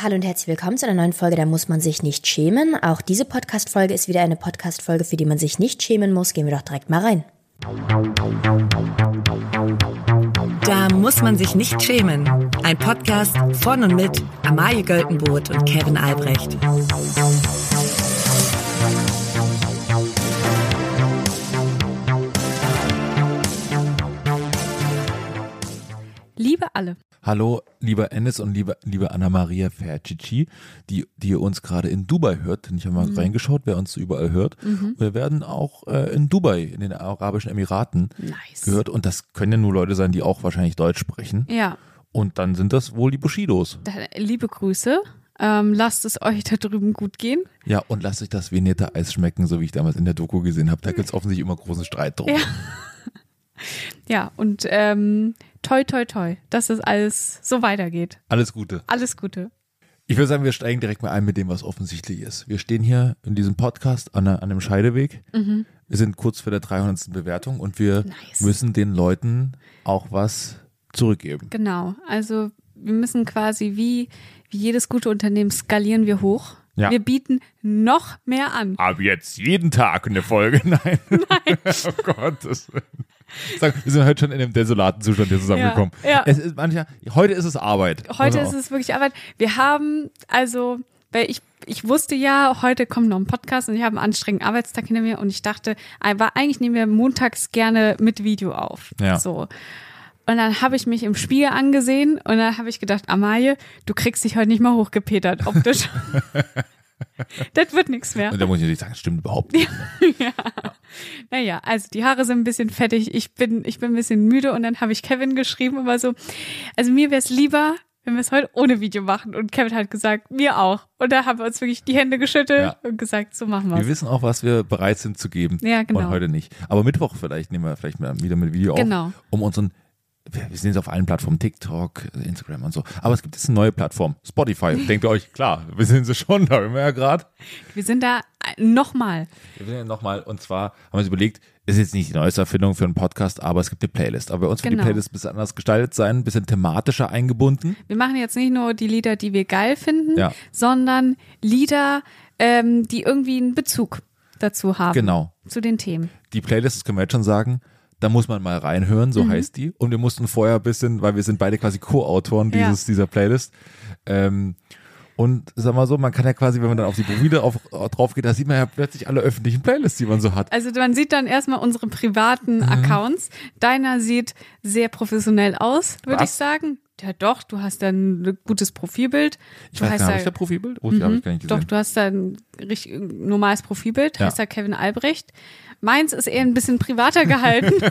Hallo und herzlich willkommen zu einer neuen Folge Da muss man sich nicht schämen. Auch diese Podcast-Folge ist wieder eine Podcast-Folge, für die man sich nicht schämen muss. Gehen wir doch direkt mal rein. Da muss man sich nicht schämen. Ein Podcast von und mit Amalie Göltenboot und Kevin Albrecht. Liebe alle. Hallo, lieber Ennis und liebe, liebe Anna-Maria Fercici, die, die ihr uns gerade in Dubai hört. Ich habe mal Mhm. reingeschaut, wer uns überall hört. Wir werden auch äh, in Dubai, in den Arabischen Emiraten Nice. gehört. Und das können ja nur Leute sein, die auch wahrscheinlich Deutsch sprechen. Ja, Und dann sind das wohl die Bushidos. liebe Grüße. Ähm, lasst es euch da drüben gut gehen. Ja, und lasst euch das Veneta Eis schmecken, so wie ich damals in der Doku gesehen habe. Da gibt es offensichtlich immer großen Streit drum. Ja. Ja, und ähm, toi, toi, toi, dass es alles so weitergeht. Alles Gute. Alles Gute. Ich würde sagen, wir steigen direkt mal ein mit dem, was offensichtlich ist. Wir stehen hier in diesem Podcast an, einer- an einem Scheideweg. Wir sind kurz vor der 300. Bewertung und wir Mhm. Nice. müssen den Leuten auch was zurückgeben. Genau. Also wir müssen quasi wie, wie jedes gute Unternehmen skalieren wir hoch. Ja. Wir bieten noch mehr an. Aber jetzt jeden Tag eine Folge? Nein. Nein. oh Gott. Das, Sag, wir sind heute schon in einem desolaten Zustand hier zusammengekommen. Ja, ja. Es ist manchmal, heute ist es Arbeit. Heute ist es wirklich Arbeit. Wir haben, also, weil ich, ich wusste ja, heute kommt noch ein Podcast und ich habe einen anstrengenden Arbeitstag hinter mir und ich dachte, aber eigentlich nehmen wir montags gerne mit Video auf. Ja. So. Und dann habe ich mich im Spiegel angesehen und dann habe ich gedacht, Amalie, du kriegst dich heute nicht mal hochgepetert optisch. das wird nichts mehr. Und da muss ich natürlich sagen, stimmt überhaupt nicht. Naja, also die Haare sind ein bisschen fettig, ich bin, ich bin ein bisschen müde und dann habe ich Kevin geschrieben, aber so, also mir wäre es lieber, wenn wir es heute ohne Video machen. Und Kevin hat gesagt, mir auch. Und da haben wir uns wirklich die Hände geschüttelt Ja. und gesagt, so machen wir Wir es. wissen auch, was wir bereit sind zu geben. Ja, genau. Und heute nicht. Aber Mittwoch vielleicht nehmen wir vielleicht mal wieder mit Video Genau. auf, um unseren wir sind jetzt auf allen Plattformen, TikTok, Instagram und so. Aber es gibt jetzt eine neue Plattform, Spotify. Denkt ihr euch, klar, wir sind sie schon, da sind wir ja gerade. Wir sind da äh, nochmal. Wir sind ja nochmal, und zwar haben wir uns überlegt, ist jetzt nicht die neueste Erfindung für einen Podcast, aber es gibt eine Playlist. Aber bei uns wird Genau. die Playlist ein bisschen anders gestaltet sein, ein bisschen thematischer eingebunden. Wir machen jetzt nicht nur die Lieder, die wir geil finden, Ja. sondern Lieder, ähm, die irgendwie einen Bezug dazu haben. Genau. Zu den Themen. Die Playlist, das können wir jetzt schon sagen, da muss man mal reinhören, Mhm. so heißt die. Und wir mussten vorher ein bisschen, weil wir sind beide quasi Co-Autoren Ja. dieses, dieser Playlist. Ähm, und sag mal so, man kann ja quasi, wenn man dann auf die Profile auf, drauf geht, da sieht man ja plötzlich alle öffentlichen Playlists, die man so hat. Also man sieht dann erstmal unsere privaten Mhm. Accounts. Deiner sieht sehr professionell aus, würde ich sagen. Ja, doch, du hast da ein gutes Profilbild. Ich du weiß gar nicht, da- ich da Profilbild? Oh, die habe ich gar nicht gesehen. Doch, du hast da ein richtig normales Profilbild, Ja. heißt da Kevin Albrecht. Meins ist eher ein bisschen privater gehalten.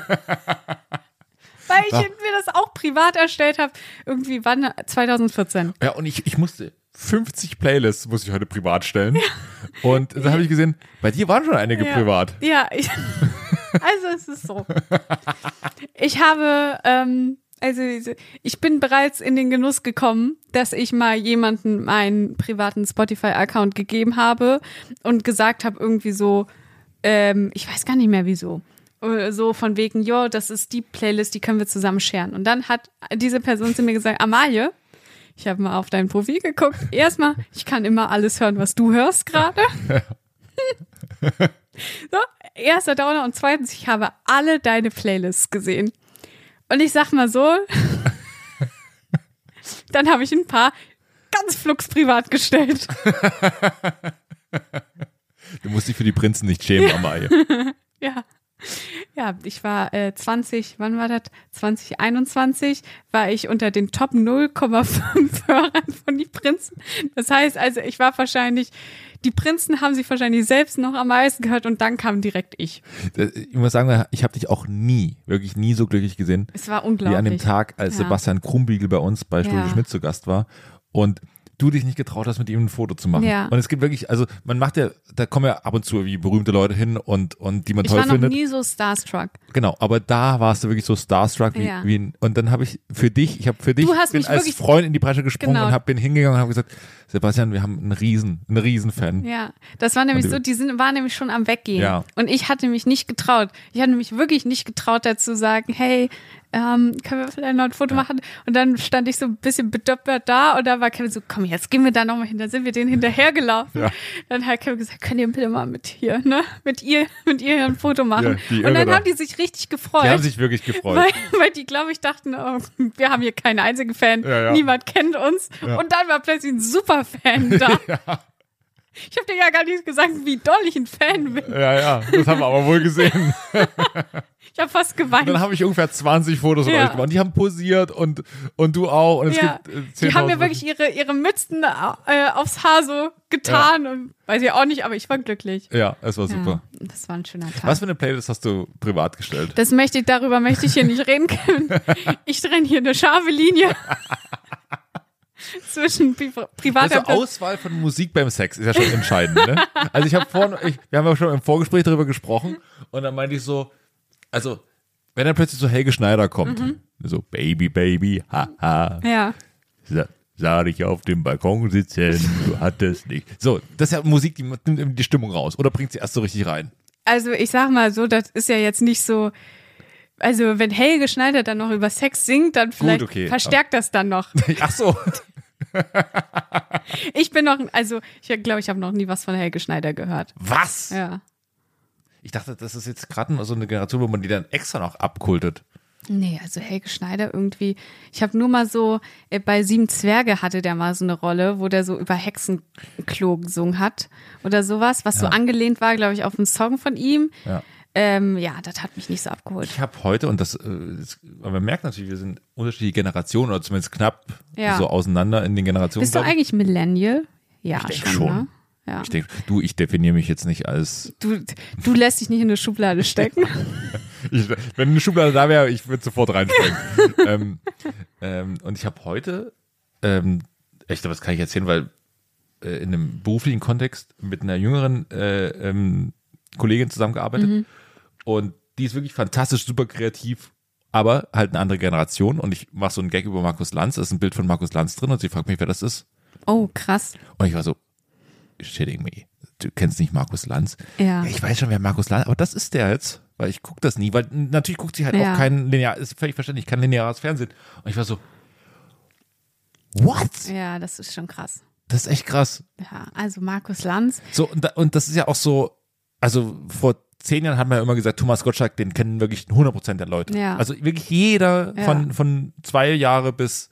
Weil ich mir das auch privat erstellt habe. Irgendwie wann? 2014. Ja, und ich, ich musste 50 Playlists muss ich heute privat stellen. Und dann habe ich gesehen, bei dir waren schon einige Ja. privat. Ja, ich, also es ist so. Ich habe, ähm, also ich bin bereits in den Genuss gekommen, dass ich mal jemanden meinen privaten Spotify-Account gegeben habe und gesagt habe irgendwie so, ähm, ich weiß gar nicht mehr wieso. Äh, So von wegen, jo, das ist die Playlist, die können wir zusammen scheren. Und dann hat diese Person zu mir gesagt, Amalie, ich habe mal auf dein Profil geguckt. Erstmal, ich kann immer alles hören, was du hörst gerade. So, erster Downer und zweitens, ich habe alle deine Playlists gesehen. Und ich sag mal so, dann habe ich ein paar ganz flugs privat gestellt. Du musst dich für die Prinzen nicht schämen, Amalie. Ja. Ja, ich war äh, 20, wann war das? 2021 war ich unter den Top 0,5 Hörern von die Prinzen. Das heißt also, ich war wahrscheinlich, die Prinzen haben sich wahrscheinlich selbst noch am meisten gehört und dann kam direkt ich. Ich muss sagen, ich habe dich auch nie, wirklich nie so glücklich gesehen, Es war wie unglaublich. an dem Tag, als Ja. Sebastian Krumbiegel bei uns bei Studio Ja. Schmidt zu Gast war. Und du dich nicht getraut hast, mit ihm ein Foto zu machen. Ja. Und es gibt wirklich, also man macht ja, da kommen ja ab und zu wie berühmte Leute hin und, und die man Ich toll war noch findet. nie so starstruck. Genau, aber da warst du wirklich so starstruck wie, Ja. wie ein, und dann habe ich für dich, ich habe für dich Du hast bin mich als Freund in die Bresche gesprungen Genau. und hab, bin hingegangen und habe gesagt, Sebastian, wir haben einen riesen, einen riesen Fan. Ja, das war nämlich so, die sind, waren nämlich schon am Weggehen. Ja. Und ich hatte mich nicht getraut. Ich hatte mich wirklich nicht getraut, dazu sagen, hey, ähm, können wir vielleicht noch ein Foto machen? Und dann stand ich so ein bisschen bedöppert da und da war Kevin so, komm, jetzt gehen wir da nochmal hin. Dann sind wir denen hinterhergelaufen. Ja. Dann hat Kevin gesagt, könnt ihr bitte mal mit hier, ne? Mit ihr, mit ihr ein Foto machen. Ja, und dann da. haben die sich richtig gefreut. Die haben sich wirklich gefreut. Weil, weil die, glaube ich, dachten, oh, wir haben hier keinen einzigen Fan, Ja, ja. niemand kennt uns. Und dann war plötzlich ein Superfan da. Ich habe dir ja gar nicht gesagt, wie doll ich ein Fan bin. Ja, ja, das haben wir aber wohl gesehen. Ich habe fast geweint. Dann habe ich ungefähr 20 Fotos von Ja. euch gemacht. Die haben posiert und, und du auch. Und es ja. gibt äh, Die haben 10.000 mir wirklich ihre, ihre Mützen äh, aufs Haar so getan und weiß ich auch nicht, aber ich war glücklich. Ja, es war super. Ja, das war ein schöner Tag. Was für eine Playlist hast du privat gestellt? Das möchte ich, darüber möchte ich hier nicht reden können. Ich trenne hier eine scharfe Linie zwischen Pri privater Also Auswahl von Musik beim Sex ist ja schon entscheidend. Ne? Also ich habe vorhin, ich, wir haben ja schon im Vorgespräch darüber gesprochen und dann meinte ich so, also wenn dann plötzlich so Helge Schneider kommt, Mhm. so Baby, Baby, haha, Ja. sa sah dich auf dem Balkon sitzen, du hattest nicht. So, das ist ja Musik, die nimmt die Stimmung raus oder bringt sie erst so richtig rein. Also ich sag mal so, das ist ja jetzt nicht so. Also wenn Helge Schneider dann noch über Sex singt, dann vielleicht okay. verstärkt das dann noch. Ach so, Ich bin noch, also ich glaube, ich habe noch nie was von Helge Schneider gehört. was? Ja. Ich dachte, das ist jetzt gerade so eine Generation, wo man die dann extra noch abkultet. Nee, also Helge Schneider irgendwie. Ich habe nur mal so, äh, bei Sieben Zwerge hatte der mal so eine Rolle, wo der so über Hexenklo gesungen hat oder sowas, was so Ja. angelehnt war, glaube ich, auf einen Song von ihm. Ja. Ähm, ja, das hat mich nicht so abgeholt. Ich habe heute, und das, äh, man merkt natürlich, wir sind unterschiedliche Generationen oder zumindest knapp Ja. so auseinander in den Generationen. Bist du eigentlich Millennial? Ja, Ich schon. schon. Ne? Ja. Ich denke, du, ich definiere mich jetzt nicht als. Du, du lässt dich nicht in eine Schublade stecken. Ich, wenn eine Schublade da wäre, ich würde sofort reinspringen. ähm, ähm, und ich habe heute, ähm, echt, was kann ich erzählen, weil äh, in einem beruflichen Kontext mit einer jüngeren äh, ähm, Kollegin zusammengearbeitet und die ist wirklich fantastisch, super kreativ, aber halt eine andere Generation und ich mache so einen Gag über Markus Lanz, da ist ein Bild von Markus Lanz drin und sie fragt mich, wer das ist Oh, krass. und ich war so, shitting me. Du kennst nicht Markus Lanz? Ja. ich weiß schon, wer Markus Lanz, aber das ist der jetzt, weil ich gucke das nie, weil natürlich guckt sie halt Ja. auch kein linear, ist völlig verständlich, kein lineares Fernsehen. Und ich war so, what? Ja, das ist schon krass. Das ist echt krass. Ja, also Markus Lanz. So, und, und das ist ja auch so, also vor zehn Jahren hat man ja immer gesagt, Thomas Gottschalk, den kennen wirklich 100% der Leute. Ja. Also wirklich jeder Ja. von, von zwei Jahre bis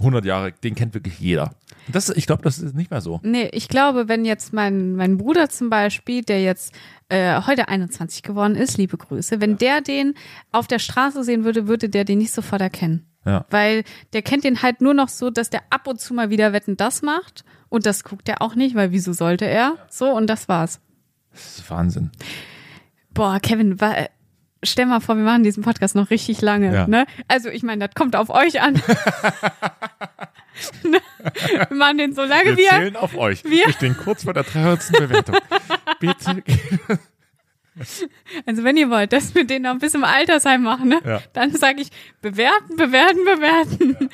100 Jahre, den kennt wirklich jeder. Das, ich glaube, das ist nicht mehr so. Nee, ich glaube, wenn jetzt mein, mein Bruder zum Beispiel, der jetzt äh, heute 21 geworden ist, liebe Grüße, wenn der den auf der Straße sehen würde, würde der den nicht sofort erkennen. Ja. Weil der kennt den halt nur noch so, dass der ab und zu mal wieder Wetten das macht. Und das guckt er auch nicht, weil wieso sollte er? So, und das war's. Das ist Wahnsinn. Boah, Kevin, wa- äh, stell mal vor, wir machen diesen Podcast noch richtig lange. Ja. Ne? Also ich meine, das kommt auf euch an. Wir machen den so lange, Wir wie er, zählen auf euch. wir- Wir stehen kurz vor der 300. Bewertung. Bitte. Also wenn ihr wollt, dass wir den noch bis im Altersheim machen, ne? Ja. dann sage ich bewerten, bewerten, bewerten.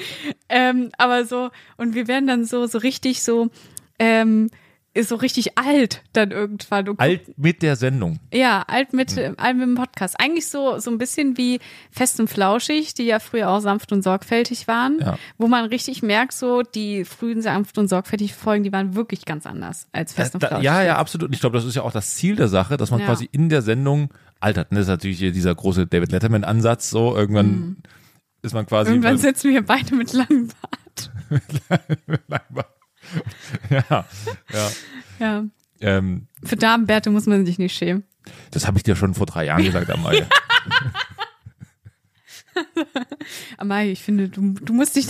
Ähm, aber so, und wir werden dann so, so richtig so, ähm, ist so richtig alt dann irgendwann. Und Alt mit der Sendung. Ja, alt mit, Hm. alt mit dem Podcast. Eigentlich so, so ein bisschen wie Fest und Flauschig, die ja früher auch sanft und sorgfältig waren, Ja. wo man richtig merkt, so die frühen sanft und sorgfältig Folgen, die waren wirklich ganz anders als Fest und Da, Flauschig. ja, ja, absolut. Und ich glaube, das ist ja auch das Ziel der Sache, dass man Ja. quasi in der Sendung altert. Und Das ist natürlich hier dieser große David Letterman-Ansatz. So, irgendwann ist man quasi. Mhm. Irgendwann sitzen wir beide mit langem Bart. ja, ja. Ja. Ähm, Für Damenbärte muss man sich nicht schämen. das habe ich dir schon vor drei Jahren gesagt, Amalie. Amai, ich finde, du, du musst dich.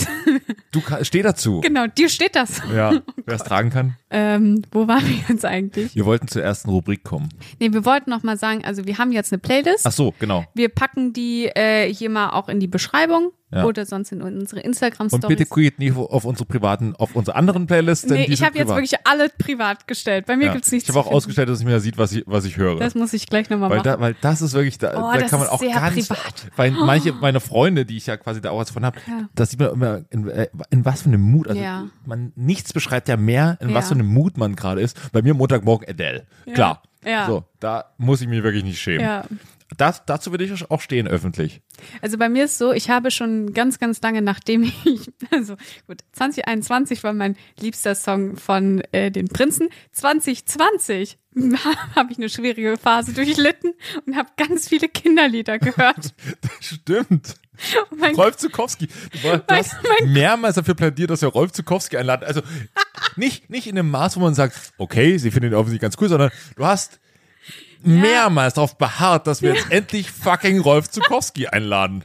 Du steh dazu. genau, dir steht das. Ja, wer es tragen kann. Ähm, wo waren wir jetzt eigentlich? Wir wollten zur ersten Rubrik kommen. Nee, wir wollten noch mal sagen, also wir haben jetzt eine Playlist. Ach so, genau. Wir packen die äh, hier mal auch in die Beschreibung Ja. oder sonst in unsere instagram Und bitte geht nicht auf unsere privaten, auf unsere anderen Playlists. Nee, ich habe jetzt wirklich alle privat gestellt. Bei mir Ja. gibt's nichts. Ich habe auch finden. ausgestellt, dass ich mir sieht, was ich, was ich höre. Das muss ich gleich nochmal machen. da, weil das ist wirklich, da, Oh, da das kann man ist auch sehr ganz, privat. weil manche meiner Freunde, die ich ja quasi da auch was von habe, Ja. da sieht man immer, in, äh, in was für einem Mut, also Ja. man, nichts beschreibt ja mehr, in was für einem Mut man gerade ist. Bei mir Montagmorgen Adele, klar. Ja. So, da muss ich mich wirklich nicht schämen. ja. Das, dazu würde ich auch stehen öffentlich. Also bei mir ist so, ich habe schon ganz, ganz lange, nachdem ich, also gut, 2021 war mein liebster Song von äh, den Prinzen. 2020 habe ich eine schwierige Phase durchlitten und habe ganz viele Kinderlieder gehört. Stimmt. Und mein Rolf Zukowski. Du Mein- hast mehrmals dafür plädiert, dass wir Rolf Zukowski einladen. Also nicht, nicht in einem Maß, wo man sagt, okay, sie finden ihn offensichtlich ganz cool, sondern du hast mehrmals darauf beharrt, dass wir jetzt endlich fucking Rolf Zukowski einladen.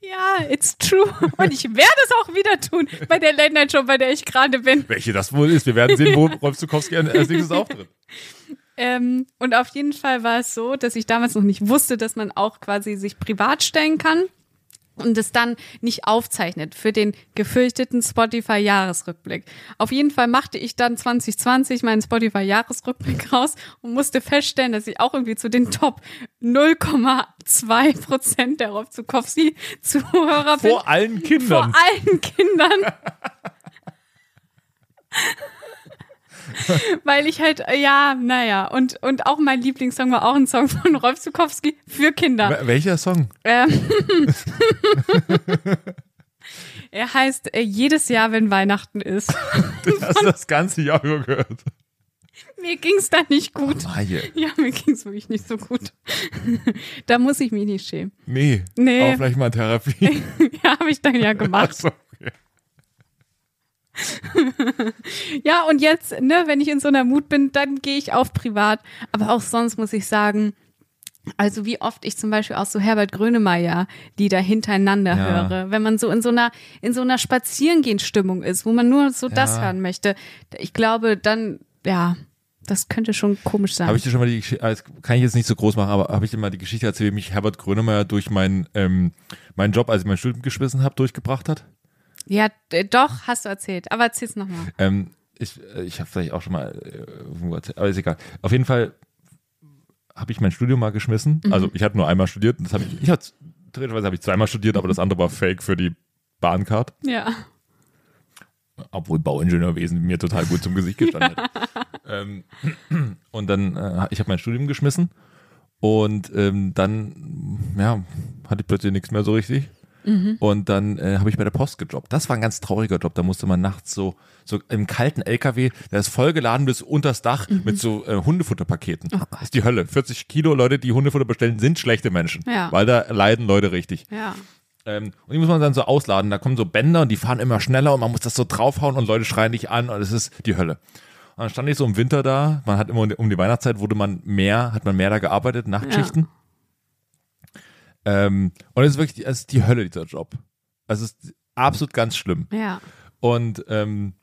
Ja, it's true. Und ich werde es auch wieder tun bei der Late Night Show, bei der ich gerade bin. Welche das wohl ist. Wir werden sehen, wo Rolf Zukowski als nächstes auftritt. Ähm, und auf jeden Fall war es so, dass ich damals noch nicht wusste, dass man auch quasi sich privat stellen kann und es dann nicht aufzeichnet für den gefürchteten Spotify-Jahresrückblick. Auf jeden Fall machte ich dann 2020 meinen Spotify-Jahresrückblick raus und musste feststellen, dass ich auch irgendwie zu den Top 0,2 Prozent der Rolf Zukowski-Zuhörer bin. Vor allen Vor Kindern. allen Kindern. Weil ich halt, äh, ja, naja, und, und auch mein Lieblingssong war auch ein Song von Rolf Zukowski für Kinder. Wel- Welcher Song? Ähm, er heißt äh, Jedes Jahr, wenn Weihnachten ist. Hast du das ganze Jahr über gehört? Mir ging's da nicht gut. Maje. Ja, mir ging's wirklich nicht so gut. da muss ich mich nicht schämen. Nee. Nee. Aber vielleicht mal Therapie. ja, habe ich dann ja gemacht. Ach so. Ja, und jetzt, ne, wenn ich in so einer Mut bin, dann gehe ich auf privat. Aber auch sonst muss ich sagen, also wie oft ich zum Beispiel auch so Herbert Grönemeyer Lieder hintereinander Ja. höre, wenn man so in so einer in so einer Spazierengehen-Stimmung ist, wo man nur so das Ja. hören möchte. Ich glaube, dann ja, das könnte schon komisch sein. Habe ich dir schon mal die Geschichte, das kann ich jetzt nicht so groß machen, aber habe ich dir mal die Geschichte erzählt, wie mich Herbert Grönemeyer durch meinen, ähm, meinen Job, als ich mein Studium geschmissen habe, durchgebracht hat? Ja, doch, hast du erzählt. Aber erzähl's nochmal. Ähm, ich äh, ich habe vielleicht auch schon mal äh, irgendwo erzählt, aber ist egal. Auf jeden Fall habe ich mein Studium mal geschmissen. Also ich hatte nur einmal studiert das habe ich, ich hatte, theoretisch habe ich zweimal studiert, aber das andere war fake für die Bahncard. Ja. obwohl Bauingenieurwesen mir total gut zum Gesicht gestanden hat. ähm, und dann, äh, ich habe mein Studium geschmissen und ähm, dann, ja, hatte ich plötzlich nichts mehr so richtig. Und dann äh, habe ich bei der Post gejobbt. Das war ein ganz trauriger Job. Da musste man nachts so, so im kalten LKW, der ist vollgeladen bis unters Dach mit so äh, Hundefutterpaketen. das ist die Hölle. 40 Kilo Leute, die Hundefutter bestellen, sind schlechte Menschen. Ja. Weil da leiden Leute richtig. Ja. Ähm, und die muss man dann so ausladen. Da kommen so Bänder und die fahren immer schneller und man muss das so draufhauen und Leute schreien dich an und es ist die Hölle. Und dann stand ich so im Winter da. Man hat immer um die- um die Weihnachtszeit wurde man mehr, hat man mehr da gearbeitet, Nachtschichten. Ähm, und es ist wirklich, die- es ist die Hölle, dieser Job. Es ist absolut ganz schlimm. Ja. Und ähm,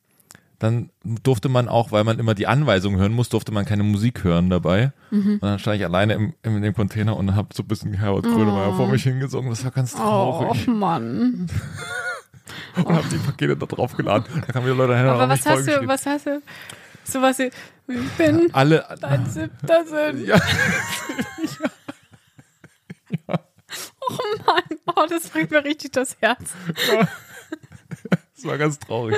dann durfte man auch, weil man immer die Anweisungen hören muss, durfte man keine Musik hören dabei. Mhm. Und dann stand ich alleine im, im, in dem Container und habe so ein bisschen Herbert Grönemeyer vor mich hingesungen. Das war ganz Oh traurig. Mann. Und habe die Pakete da drauf geladen. Da kamen wieder Leute und Aber was hast du, was hast du? Sowas wie, ich bin Alle, ein siebter Sinn. ja, Oh Mann, oh, das bringt mir richtig das Herz. das war ganz traurig.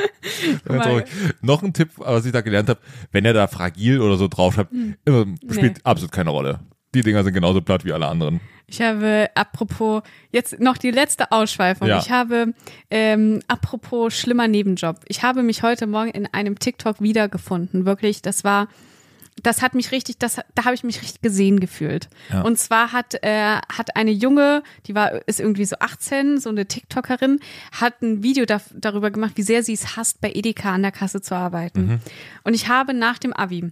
War ganz traurig. Noch ein Tipp, was ich da gelernt habe, wenn ihr da fragil oder so drauf habt, immer, spielt absolut keine Rolle. Die Dinger sind genauso platt wie alle anderen. Ich habe, apropos, jetzt noch die letzte Ausschweifung. Ja. Ich habe, ähm, apropos schlimmer Nebenjob. Ich habe mich heute Morgen in einem TikTok wiedergefunden. Wirklich, das war, das hat mich richtig, das, da habe ich mich richtig gesehen gefühlt. Ja. Und zwar hat, äh, hat eine junge, die war, ist irgendwie so 18, so eine TikTokerin, hat ein Video da, darüber gemacht, wie sehr sie es hasst, bei Edeka an der Kasse zu arbeiten. Und ich habe nach dem Abi,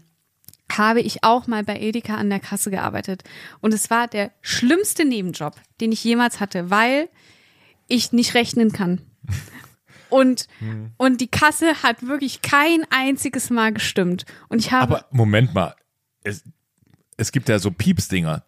habe ich auch mal bei Edeka an der Kasse gearbeitet. Und es war der schlimmste Nebenjob, den ich jemals hatte, weil ich nicht rechnen kann. Und, und die Kasse hat wirklich kein einziges Mal gestimmt. Und ich habe. Aber Moment mal, es, es gibt ja so Pieps-Dinger.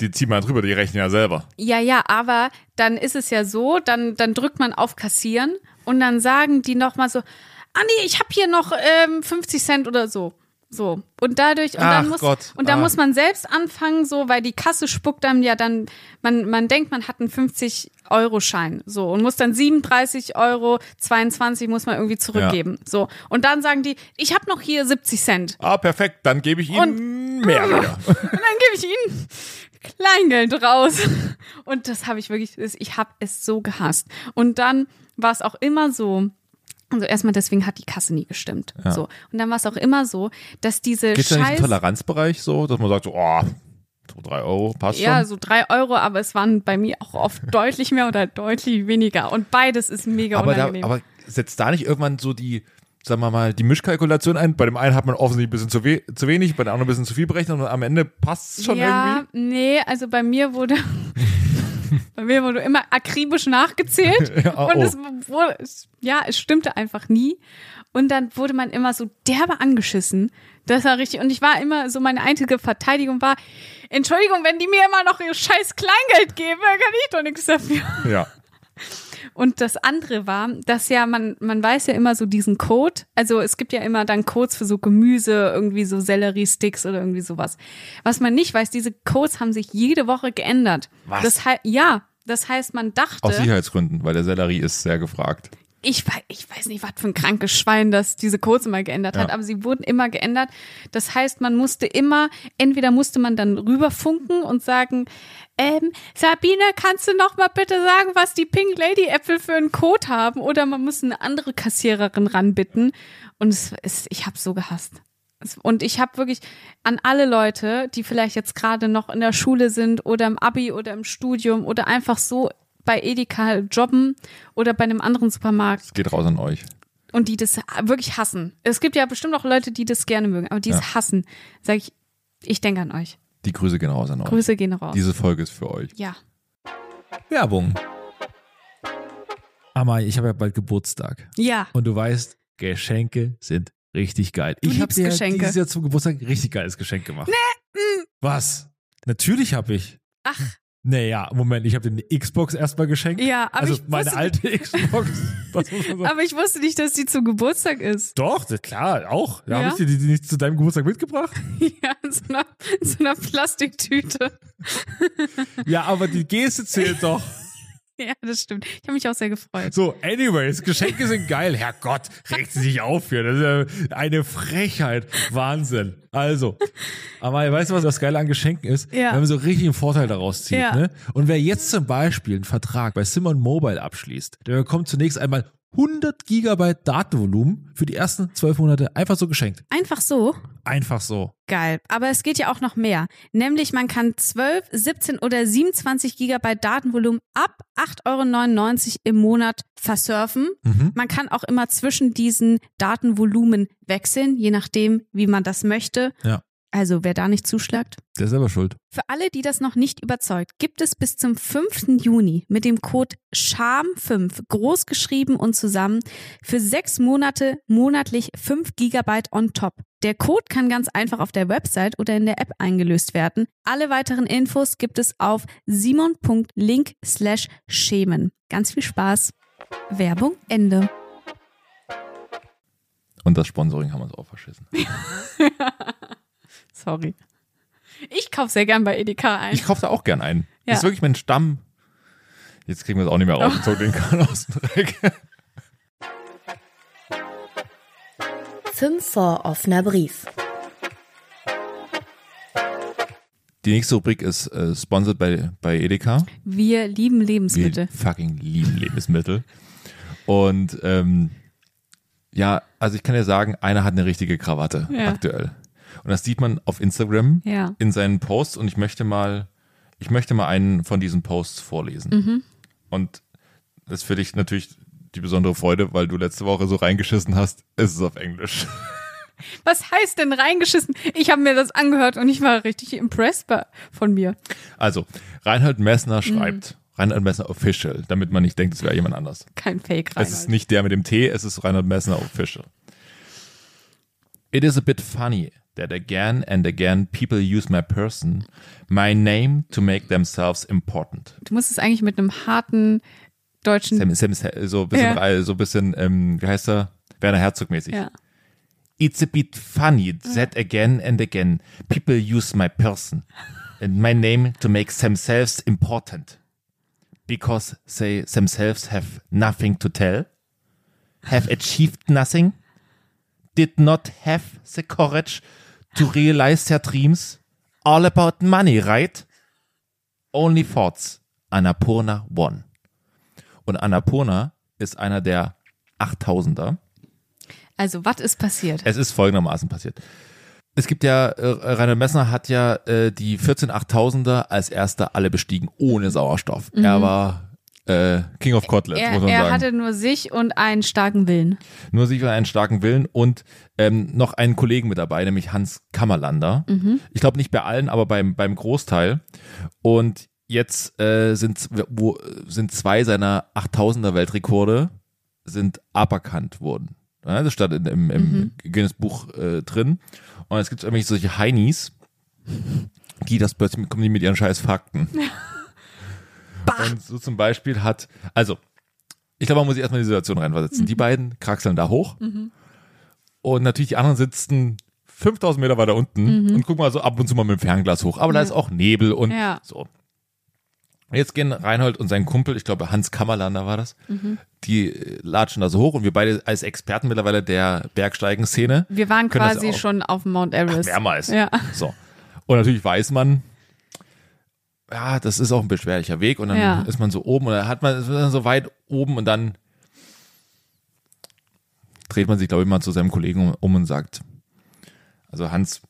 die ziehen mal drüber, die rechnen ja selber. Ja, ja, aber dann ist es ja so, dann, dann drückt man auf Kassieren und dann sagen die nochmal so, ah nee, ich habe hier noch ähm, 50 Cent oder so. So. Und dadurch, und dann Ach muss, Gott. und dann Ah. muss man selbst anfangen, so, weil die Kasse spuckt dann ja dann, man, man denkt, man hat einen 50-Euro-Schein, so, und muss dann 37 Euro, 22 muss man irgendwie zurückgeben, so. Und dann sagen die, ich habe noch hier 70 Cent. Ah, perfekt, dann gebe ich Ihnen mehr wieder. Und dann gebe ich ihnen Kleingeld raus. Und das habe ich wirklich, ich habe es so gehasst. Und dann war es auch immer so, also erstmal deswegen hat die Kasse nie gestimmt. So. Und dann war es auch immer so, dass diese Geht's da nicht im Scheiß. Toleranzbereich so, dass man sagt so, oh, so drei Euro, passt Ja, schon? so drei Euro, aber es waren bei mir auch oft deutlich mehr oder deutlich weniger. Und beides ist mega aber, da, unangenehm. aber setzt da nicht irgendwann so die, sagen wir mal, die Mischkalkulation ein? Bei dem einen hat man offensichtlich ein bisschen zu, we zu wenig, bei dem anderen ein bisschen zu viel berechnet und am Ende passt es schon ja, irgendwie? nee, also bei mir wurde bei mir wurde immer akribisch nachgezählt oh. und es wurde ja, es stimmte einfach nie und dann wurde man immer so derbe angeschissen. Das war richtig und ich war immer so meine einzige Verteidigung war Entschuldigung, wenn die mir immer noch ihr scheiß Kleingeld geben, dann kann ich doch nichts dafür. Ja. Und das andere war, dass ja man, man weiß ja immer so diesen Code. Also es gibt ja immer dann Codes für so Gemüse, irgendwie so Selleriesticks oder irgendwie sowas. Was man nicht weiß, diese Codes haben sich jede Woche geändert. Was? Das heißt, ja, das heißt, man dachte, Aus Sicherheitsgründen, weil der Sellerie ist sehr gefragt. ich, ich weiß nicht, was für ein krankes Schwein das diese Codes immer geändert hat, Ja. aber sie wurden immer geändert. Das heißt, man musste immer, entweder musste man dann rüberfunken und sagen, ähm, Sabine, kannst du noch mal bitte sagen, was die Pink Lady Äpfel für einen Code haben? Oder man muss eine andere Kassiererin ranbitten. Und es ist, ich habe so gehasst. Und ich habe wirklich an alle Leute, die vielleicht jetzt gerade noch in der Schule sind oder im Abi oder im Studium oder einfach so bei Edeka jobben oder bei einem anderen Supermarkt Es geht raus an euch. und die das wirklich hassen. Es gibt ja bestimmt auch Leute, die das gerne mögen, aber die es hassen. Sag ich, ich denke an euch. Die Grüße gehen raus an euch. Grüße gehen raus. Diese Folge ist für euch. ja. Werbung. Amai, ich habe ja bald Geburtstag. Ja. Und du weißt, Geschenke sind richtig geil. Du ich habe dir Geschenke. dieses Jahr zum Geburtstag richtig geiles Geschenk gemacht. Nee. Was? Natürlich habe ich. Ach, Naja, Moment, ich habe dir eine Xbox erstmal geschenkt. ja, aber also ich meine alte Xbox. Man sagen. aber ich wusste nicht, dass die zum Geburtstag ist. Doch, das- klar, auch. Ja, Ja? Habe ich dir die nicht zu deinem Geburtstag mitgebracht? Ja, in so einer, in so einer Plastiktüte. Ja, aber die Geste zählt doch. Ja, das stimmt. Ich habe mich auch sehr gefreut. So, anyways, Geschenke sind geil. Herrgott, regt sie sich auf hier. Das ist ja eine Frechheit. Wahnsinn. Also, aber weißt du, was das Geile an Geschenken ist? Ja. Wenn man so richtig einen Vorteil daraus zieht. Ja. Ne? Und wer jetzt zum Beispiel einen Vertrag bei Simon Mobile abschließt, der bekommt zunächst einmal 100 Gigabyte Datenvolumen für die ersten 12 Monate einfach so geschenkt. Einfach so. Einfach so. Geil. Aber es geht ja auch noch mehr. Nämlich man kann 12, 17 oder 27 Gigabyte Datenvolumen ab 8,99 Euro im Monat versurfen. Mhm. Man kann auch immer zwischen diesen Datenvolumen wechseln, je nachdem, wie man das möchte. Ja. Also wer da nicht zuschlagt. Der ist selber schuld. Für alle, die das noch nicht überzeugt, gibt es bis zum 5. Juni mit dem Code SCHAM5 groß geschrieben und zusammen für sechs Monate monatlich 5 Gigabyte on top. Der Code kann ganz einfach auf der Website oder in der App eingelöst werden. Alle weiteren Infos gibt es auf simon.link slash schämen. Ganz viel Spaß. Werbung Ende. Und das Sponsoring haben wir uns auch verschissen. Sorry. Ich kaufe sehr gern bei Edeka ein. Ich kaufe da auch gern ein. Ja. Das ist wirklich mein Stamm. Jetzt kriegen wir es auch nicht mehr rausgezogen, den Kahn aus dem Dreck. Fünf vor offener Brief. Die nächste Rubrik ist äh, sponsored bei, bei Edeka. Wir lieben Wir Lebensmittel. fucking lieben Lebensmittel. Und ähm, ja, also ich kann dir sagen, einer hat eine richtige Krawatte Ja. aktuell. Und das sieht man auf Instagram Ja. in seinen Posts und ich möchte mal, ich möchte mal einen von diesen Posts vorlesen. Mhm. Und das ist für dich natürlich die besondere Freude, weil du letzte Woche so reingeschissen hast, ist es auf Englisch. Was heißt denn reingeschissen? Ich habe mir das angehört und ich war richtig impressed von mir. Also, Reinhold Messner Mhm. schreibt, Reinhold Messner Official, damit man nicht denkt, es wäre jemand anders. Kein Fake Es ist nicht der mit dem T, es ist Reinhold Messner Official. It is a bit funny that again and again people use my person, my name to make themselves important. Du musst es eigentlich mit einem harten deutschen. Sam, Sam, so ein bisschen, Ja. so bisschen ähm, wie heißt er? Werner Herzog mäßig. ja. It's a bit funny that again and again people use my person and my name to make themselves important because they themselves have nothing to tell, have achieved nothing, did not have the courage to realize their dreams, all about money, right? Only thoughts, Annapurna one. Und Annapurna ist einer der 8000er. Also, was ist passiert? Es ist folgendermaßen passiert. Es gibt ja, äh, Reinhold Messner hat ja äh, die 14 8000er als erster alle bestiegen, ohne Sauerstoff. Er war äh, King of Koteletts, Mhm. Er, muss man er sagen. hatte nur sich und einen starken Willen. Nur sicher einen starken Willen und ähm, noch einen Kollegen mit dabei, nämlich Hans Kammerlander. Ich glaube nicht bei allen, aber beim, beim Großteil. Und jetzt äh, sind, wo, sind zwei seiner 8000er Weltrekorde sind aberkannt worden. Ja, das stand in, im, im Guinness Buch äh, drin. Und es gibt irgendwelche solche Heinis, die das plötzlich kommen die mit ihren scheiß Fakten. Und so zum Beispiel hat, also ich glaube, man muss sich erstmal in die Situation reinversetzen. Die beiden kraxeln da hoch und natürlich die anderen sitzen 5000 Meter weiter unten und gucken mal so ab und zu mal mit dem Fernglas hoch. Aber da ist auch Nebel und Ja. so. Jetzt gehen Reinhold und sein Kumpel, ich glaube Hans Kammerlander war das, die äh, latschen da so hoch und wir beide als Experten mittlerweile der Bergsteigen-Szene. Wir waren quasi schon auf Mount Everest. Mehrmals. Ja. So. Und natürlich weiß man, ja, das ist auch ein beschwerlicher Weg und dann Ja. ist man so oben dann hat man ist man so weit oben und dann dreht man sich, glaube ich, mal zu seinem Kollegen um, und sagt, also Hans,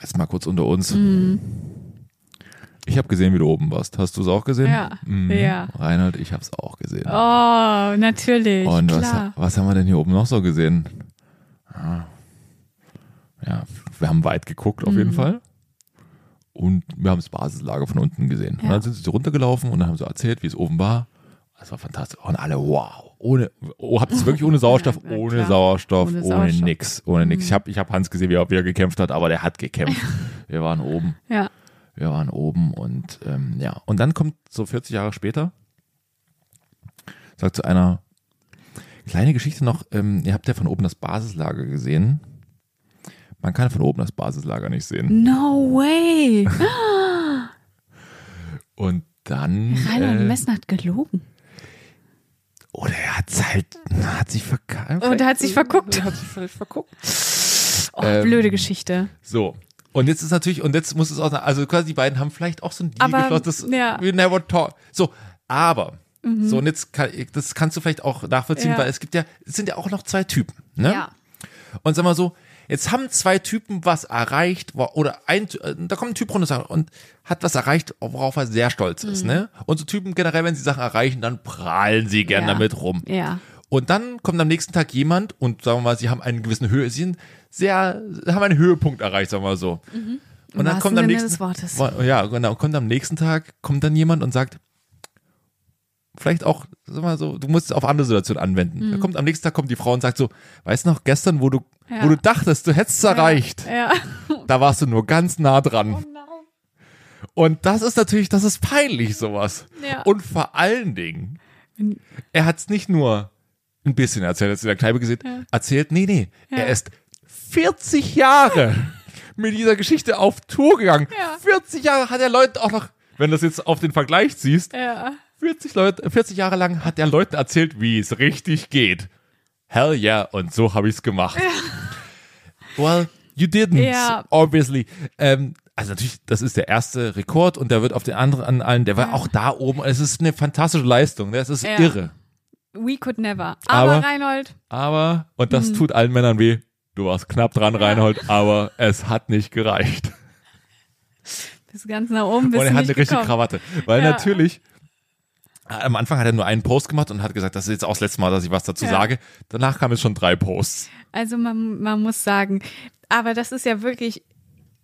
jetzt mal kurz unter uns. Mhm. Ich habe gesehen, wie du oben warst. Hast du es auch gesehen? Ja. Mhm. Ja. Reinhold, ich habe es auch gesehen. Oh, natürlich. Und was, klar. was haben wir denn hier oben noch so gesehen? Ah. Ja, wir haben weit geguckt auf Mhm. jeden Fall. Und wir haben das Basislager von unten gesehen. Und Ja. dann sind sie runtergelaufen und dann haben sie erzählt, wie es oben war. Das war fantastisch. Und alle, wow. Ohne, oh, habt ihr es wirklich ohne Sauerstoff? Ja, ohne. Sauerstoff, Ohne ohne, Sauerstoff. Mhm. nix, ohne nix. Ich habe ich hab Hans gesehen, wie er, wie er gekämpft hat, aber der hat gekämpft. Wir waren oben. Ja. Wir waren oben und ähm, ja. Und dann kommt so 40 Jahre später, sagt zu einer kleine Geschichte noch, ähm, ihr habt ja von oben das Basislager gesehen. Man kann von oben das Basislager nicht sehen. No way. Und dann. Reinhold äh, Messner hat gelogen. oder er hat's halt, hat sich verkackt. Und er hat sich verguckt. Er hat sich vielleicht verguckt. Oh, Ähm, blöde Geschichte. So. Und jetzt ist natürlich, und jetzt muss es auch, also quasi die beiden haben vielleicht auch so ein Deal Aber, geschlossen, das ja. we never talk. So, aber, so und jetzt, kann, das kannst du vielleicht auch nachvollziehen, Ja. weil es gibt ja, es sind ja auch noch zwei Typen, ne? Ja. Und sag mal so, jetzt haben zwei Typen was erreicht, oder ein, äh, da kommt ein Typ runter und hat was erreicht, worauf er sehr stolz Mhm. ist, ne? Und so Typen generell, wenn sie Sachen erreichen, dann prahlen sie gern Ja. damit rum. Ja. Und dann kommt am nächsten Tag jemand und sagen wir mal, sie haben einen gewissen Höhe, sie sind sehr, haben einen Höhepunkt erreicht, sagen wir mal so. Und dann kommt am nächsten, ja, genau, kommt am nächsten Tag, kommt dann jemand und sagt, vielleicht auch, sag mal so, du musst es auf andere Situationen anwenden. Da kommt am nächsten Tag kommt die Frau und sagt so, weißt du noch, gestern, wo du, Ja. wo du dachtest, du hättest es erreicht, Ja. da warst du nur ganz nah dran. Und das ist natürlich, das ist peinlich, sowas. Ja. Und vor allen Dingen, er hat es nicht nur ein bisschen erzählt, er hat es in der Kneipe gesehen, erzählt, nee, nee, er ist 40 Jahre mit dieser Geschichte auf Tour gegangen. Ja. 40 Jahre hat er Leuten auch noch, wenn du das jetzt auf den Vergleich siehst, Ja. 40, Leute, 40 Jahre lang hat er Leuten erzählt, wie es richtig geht. Hell yeah, und so habe ich es gemacht. Well, you didn't, Ja. obviously. Ähm, also natürlich, das ist der erste Rekord und der wird auf den anderen an allen, der war auch da oben. Es ist eine fantastische Leistung, das ist Ja. irre. We could never. Aber, Aber- Reinhold, Aber, und das tut allen Männern weh, du warst knapp dran, Reinhold, aber es hat nicht gereicht. bis ganz nach oben bist und er hat eine richtige gekommen. Krawatte. Weil Ja. natürlich, am Anfang hat er nur einen Post gemacht und hat gesagt, das ist jetzt auch das letzte Mal, dass ich was dazu Ja. sage. Danach kamen jetzt schon drei Posts. Also man, man muss sagen, aber das ist ja wirklich,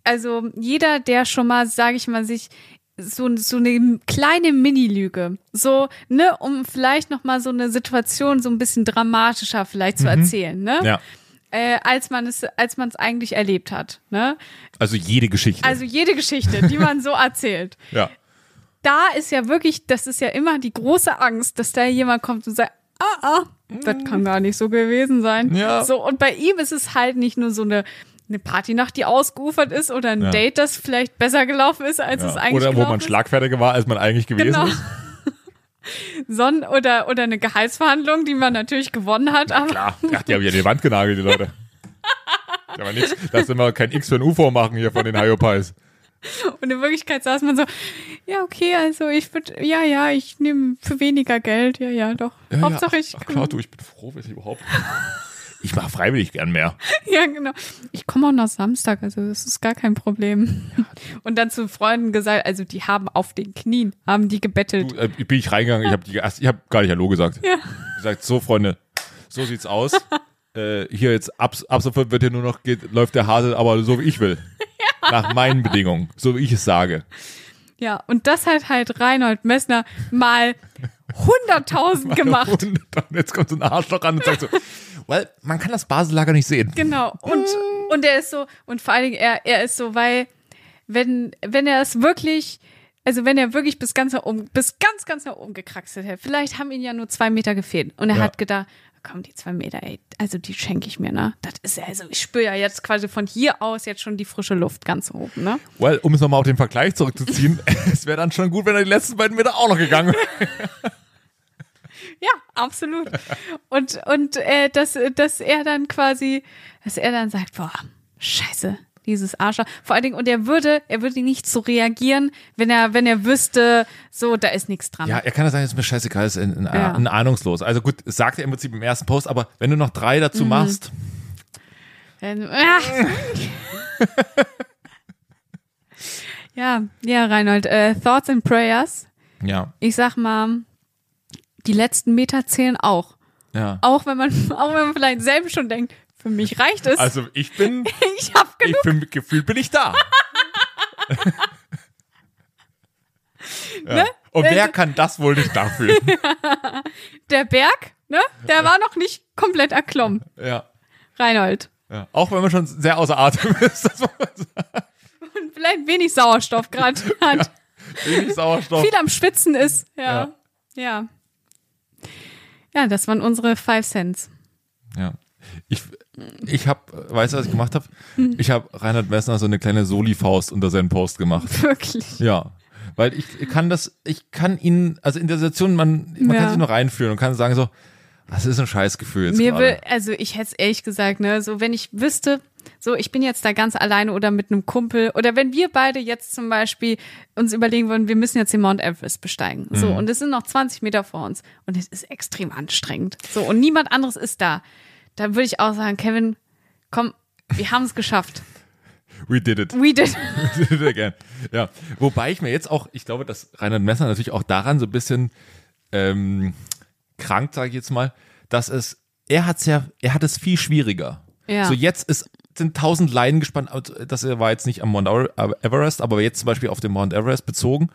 also jeder, der schon mal, sage ich mal, sich so, so eine kleine Mini-Lüge, so, ne, um vielleicht noch mal so eine Situation so ein bisschen dramatischer vielleicht zu erzählen, ne? Ja. äh, als man es, als man es eigentlich erlebt hat. Ne? Also jede Geschichte. Also jede Geschichte, die man so erzählt. ja. Da ist ja wirklich, das ist ja immer die große Angst, dass da jemand kommt und sagt, ah, ah, das kann gar nicht so gewesen sein. Ja. So, und bei ihm ist es halt nicht nur so eine, eine Partynacht, die ausgeufert ist oder ein Ja. Date, das vielleicht besser gelaufen ist, als es ja. eigentlich Oder wo man ist. schlagfertiger war, als man eigentlich gewesen Genau. ist. Son oder, oder eine Gehaltsverhandlung, die man natürlich gewonnen hat. Aber Klar, Ach, die haben ja die Wand genagelt, die Leute. Aber nichts, dass wir kein X für ein UFO machen hier von den Hyopies. Und in Wirklichkeit saß man so, ja, okay, also ich würde, ja, ja, ich nehme für weniger Geld, ja, ja, doch. Ja, Hauptsache ja, ich. ach, ach klar, du, ich bin froh, wenn ich überhaupt. Ich mache freiwillig gern mehr. Ja, genau. Ich komme auch nach Samstag, also das ist gar kein Problem. Und dann zu Freunden gesagt, also die haben auf den Knien, haben die gebettelt. Du, äh, bin ich reingegangen, ich habe ich hab gar nicht Hallo gesagt. Ja. Gesagt, so Freunde, so sieht's aus. äh, hier jetzt ab, ab sofort wird hier nur noch geht, läuft der Hase, aber so wie ich will. Nach meinen Bedingungen, so wie ich es sage. Ja, und das hat halt Reinhold Messner mal 100.000 gemacht. Und dann jetzt kommt so ein Arschloch an und sagt so, well, man kann das Basellager nicht sehen. Genau. Und, und er ist so, und vor allen Dingen, er, er ist so, weil, wenn, wenn er es wirklich, also wenn er wirklich bis ganz nach oben, bis ganz, ganz nach oben gekraxelt hätte, vielleicht haben ihm ja nur zwei Meter gefehlt. Und er Ja. hat gedacht, komm, die zwei Meter, ey, also die schenke ich mir, ne? Das ist ja, also ich spüre ja jetzt quasi von hier aus jetzt schon die frische Luft ganz oben, ne? Well, um es nochmal auf den Vergleich zurückzuziehen, es wäre dann schon gut, wenn er die letzten beiden Meter auch noch gegangen wäre. Ja, absolut. Und, und äh, dass, dass er dann quasi, dass er dann sagt, boah, scheiße, dieses Arschloch. Vor allen Dingen, und er würde, er würde nicht so reagieren, wenn er, wenn er wüsste, so, da ist nichts dran. Ja, er kann ja sagen, ist mir scheißegal, ist ein, ein, Ja. ein ahnungslos. Also gut, sagt er im Prinzip im ersten Post, aber wenn du noch drei dazu Mhm. machst, Dann, ah. ja, ja, Reinhold, äh, Thoughts and Prayers. ja, Ich sag mal, die letzten Meter zählen auch. ja. Auch wenn man, auch wenn man vielleicht selbst schon denkt, für mich reicht es. Also ich bin, ich hab ich genug. bin gefühlt bin ich da. ja. Ne? Und wer kann das wohl nicht dafür? Der Berg, ne? Der war noch nicht komplett erklommen. ja. Reinhold. ja. Auch wenn man schon sehr außer Atem ist, das muss man sagen. Und vielleicht wenig Sauerstoff gerade hat. Wenig Sauerstoff. Viel am Schwitzen ist. Ja. Ja. Ja, das waren unsere Five Cents. Ja. Ich, ich habe, weißt du, was ich gemacht habe? Ich habe Reinhard Messner so eine kleine Soli-Faust unter seinen Post gemacht. Wirklich. Ja. Weil ich kann das, ich kann ihn, also in der Situation, man, man Ja. kann sich nur reinfühlen und kann sagen so, das ist ein Scheißgefühl jetzt Mir will, also ich hätte es ehrlich gesagt, ne, so wenn ich wüsste, so ich bin jetzt da ganz alleine oder mit einem Kumpel oder wenn wir beide jetzt zum Beispiel uns überlegen würden, wir müssen jetzt den Mount Everest besteigen. Mhm. So, und es sind noch 20 Meter vor uns und es ist extrem anstrengend. So, und niemand anderes ist da. Da würde ich auch sagen, Kevin, komm, wir haben es geschafft. We did it. We did. We did it again. Ja. Wobei ich mir jetzt auch, ich glaube, dass Reinhard Messner natürlich auch daran so ein bisschen ähm, krank, sage ich jetzt mal, dass es, er hat's ja, er hat es viel schwieriger. Ja. So jetzt ist, sind tausend Leinen gespannt, das war jetzt nicht am Mount Everest, aber jetzt zum Beispiel auf den Mount Everest bezogen.